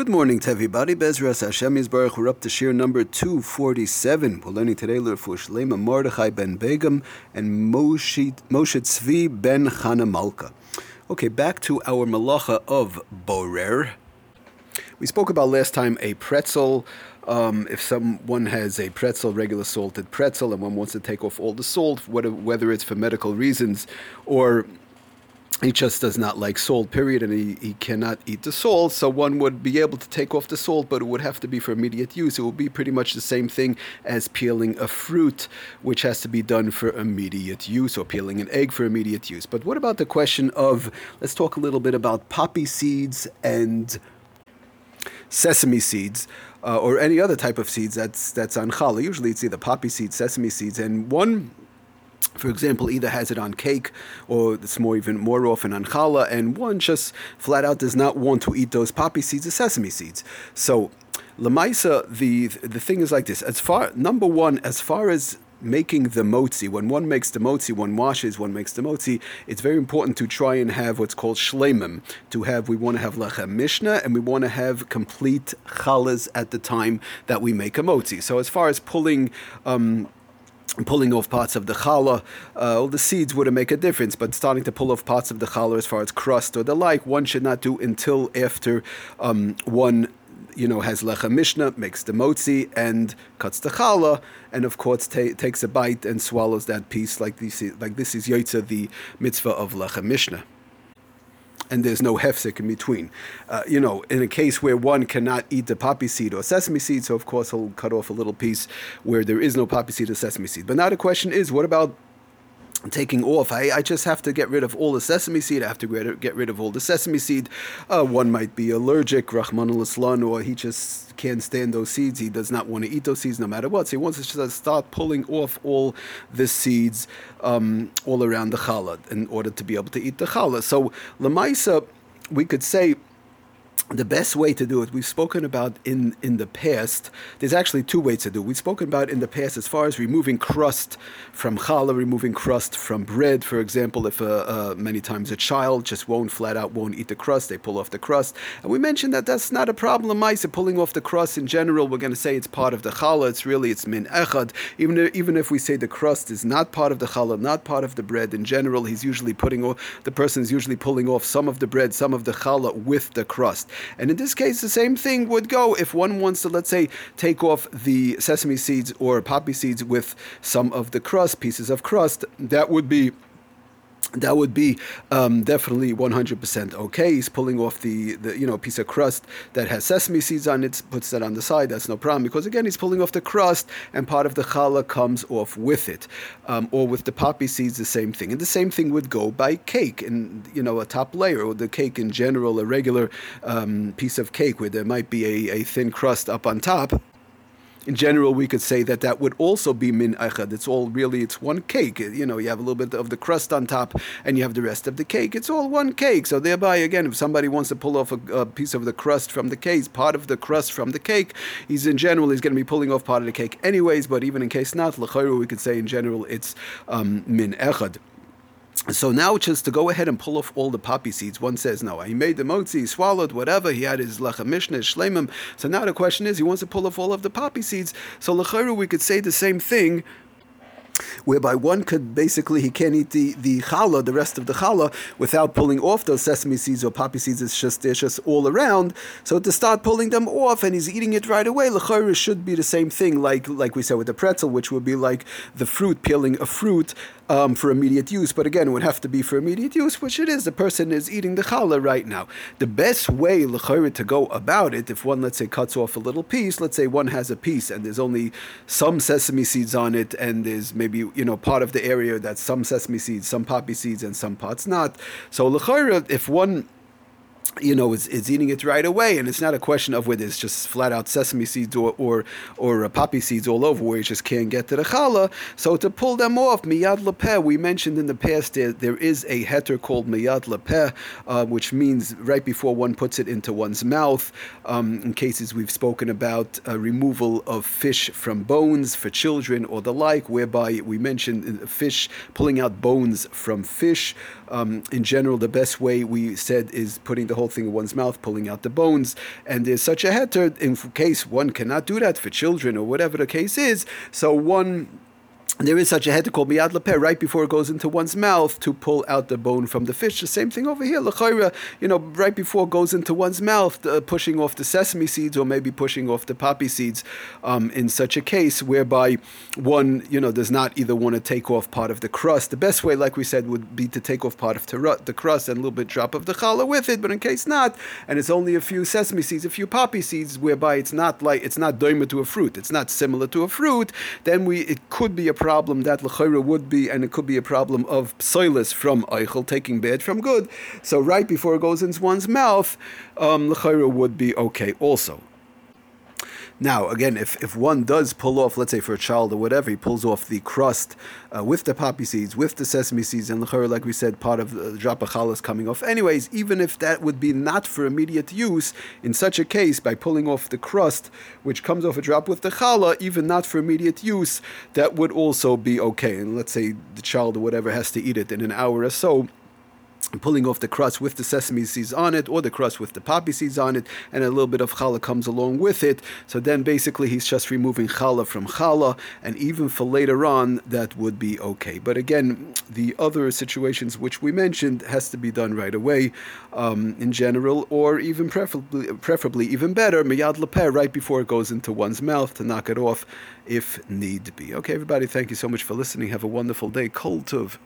Good morning to everybody. Bezras Hashem Yisbarach. We're up to shir number 247. We're learning today Lurfu Shlema Mordechai ben Begum and Moshe, Moshe Tzvi ben Chana Malka. Okay, back to our malacha of Borer. We spoke about last time a pretzel. Um, if someone has a pretzel, regular salted pretzel, and one wants to take off all the salt, whether it's for medical reasons or he just does not like salt, period, and he, he cannot eat the salt. So one would be able to take off the salt, but it would have to be for immediate use. It would be pretty much the same thing as peeling a fruit, which has to be done for immediate use, or peeling an egg for immediate use. But what about the question of, let's talk a little bit about poppy seeds and sesame seeds. Uh, or any other type of seeds that's that's on challah. Usually, it's either poppy seeds, sesame seeds, and one for example, either has it on cake or it's more even more often on challah, and one just flat out does not want to eat those poppy seeds or sesame seeds. So, lemaisa, the the thing is like this: as far number one, as far as making the motzi, when one makes the motzi, one washes, one makes the motzi, it's very important to try and have what's called shlemim. To have, we want to have lechem mishnah, and we want to have complete challahs at the time that we make a motzi. So as far as pulling. Um, pulling off parts of the challah, uh, all the seeds wouldn't make a difference, but starting to pull off parts of the challah as far as crust or the like, one should not do until after um, one you know, has lechem mishnah, makes the motzi, and cuts the challah, and of course ta- takes a bite and swallows that piece like this. Is, like this is yotza the mitzvah of lechem mishnah and there's no hefsek in between. Uh, you know, in a case where one cannot eat the poppy seed or sesame seed, so of course he'll cut off a little piece where there is no poppy seed or sesame seed. But now the question is, what about taking off. I, I just have to get rid of all the sesame seed. I have to get, rid, of all the sesame seed. Uh, one might be allergic, Rahman al or he just can't stand those seeds. He does not want to eat those seeds no matter what. So he wants to start pulling off all the seeds um, all around the challah in order to be able to eat the challah. So Lamaisa, we could say the best way to do it, we've spoken about in, in the past. There's actually two ways to do it. We've spoken about in the past as far as removing crust from challah, removing crust from bread. For example, if uh, uh, many times a child just won't flat out won't eat the crust, they pull off the crust. And we mentioned that that's not a problem. Mice pulling off the crust in general, we're going to say it's part of the challah. It's really it's min echad. Even if, even if we say the crust is not part of the challah, not part of the bread in general, he's usually putting off the person is usually pulling off some of the bread, some of the challah with the crust. And in this case, the same thing would go if one wants to, let's say, take off the sesame seeds or poppy seeds with some of the crust, pieces of crust, that would be that would be um, definitely 100% okay. He's pulling off the, the you know piece of crust that has sesame seeds on it, puts that on the side. That's no problem because again he's pulling off the crust, and part of the challah comes off with it. Um, or with the poppy seeds, the same thing. And the same thing would go by cake, and you know a top layer or the cake in general, a regular um, piece of cake where there might be a, a thin crust up on top in general, we could say that that would also be min echad. It's all really, it's one cake. You know, you have a little bit of the crust on top and you have the rest of the cake. It's all one cake. So thereby, again, if somebody wants to pull off a, a piece of the crust from the cake, part of the crust from the cake, he's in general, he's going to be pulling off part of the cake anyways, but even in case not, lechayru, we could say in general, it's um, min echad. So now, just to go ahead and pull off all the poppy seeds, one says, no, he made the motzi, he swallowed whatever, he had his lechem mishnah, shlemim. So now the question is, he wants to pull off all of the poppy seeds. So lecharu, we could say the same thing whereby one could basically he can't eat the, the challah, the rest of the challah, without pulling off those sesame seeds or poppy seeds. It's just they're just all around. So to start pulling them off, and he's eating it right away, lechayra should be the same thing, like like we said with the pretzel, which would be like the fruit peeling a fruit um, for immediate use. But again, it would have to be for immediate use, which it is. The person is eating the challah right now. The best way lechayra to go about it, if one let's say cuts off a little piece, let's say one has a piece and there's only some sesame seeds on it, and there's maybe you know part of the area that's some sesame seeds, some poppy seeds, and some parts not. So lechayra, if one you know, is, is eating it right away, and it's not a question of whether it's just flat out sesame seeds or or, or uh, poppy seeds all over, where you just can't get to the challah. So to pull them off, miyad lepeh, we mentioned in the past there, there is a heter called miyad lepeh, uh, which means right before one puts it into one's mouth. Um, in cases we've spoken about uh, removal of fish from bones for children or the like, whereby we mentioned uh, fish pulling out bones from fish. Um, in general, the best way we said is putting the whole thing in one's mouth, pulling out the bones. And there's such a heter in case one cannot do that for children or whatever the case is. So one there is such a head called miyad lepeh right before it goes into one's mouth to pull out the bone from the fish. The same thing over here, l'chayra, you know, right before it goes into one's mouth, uh, pushing off the sesame seeds or maybe pushing off the poppy seeds. Um, in such a case, whereby one, you know, does not either want to take off part of the crust. The best way, like we said, would be to take off part of the crust and a little bit drop of the challah with it. But in case not, and it's only a few sesame seeds, a few poppy seeds, whereby it's not like it's not doima to a fruit, it's not similar to a fruit, then we it could be a problem problem that L'chaira would be, and it could be a problem of soilus from Eichel, taking bad from good. So right before it goes into one's mouth, um, L'chaira would be okay also. Now, again, if, if one does pull off, let's say for a child or whatever, he pulls off the crust uh, with the poppy seeds, with the sesame seeds, and the like we said, part of the drop of is coming off. Anyways, even if that would be not for immediate use, in such a case, by pulling off the crust, which comes off a drop with the challah, even not for immediate use, that would also be okay. And let's say the child or whatever has to eat it in an hour or so pulling off the crust with the sesame seeds on it, or the crust with the poppy seeds on it, and a little bit of challah comes along with it. So then basically he's just removing challah from challah, and even for later on, that would be okay. But again, the other situations which we mentioned has to be done right away um, in general, or even preferably, preferably even better, miyad lepeh, right before it goes into one's mouth to knock it off if need be. Okay, everybody, thank you so much for listening. Have a wonderful day. Kol Tov.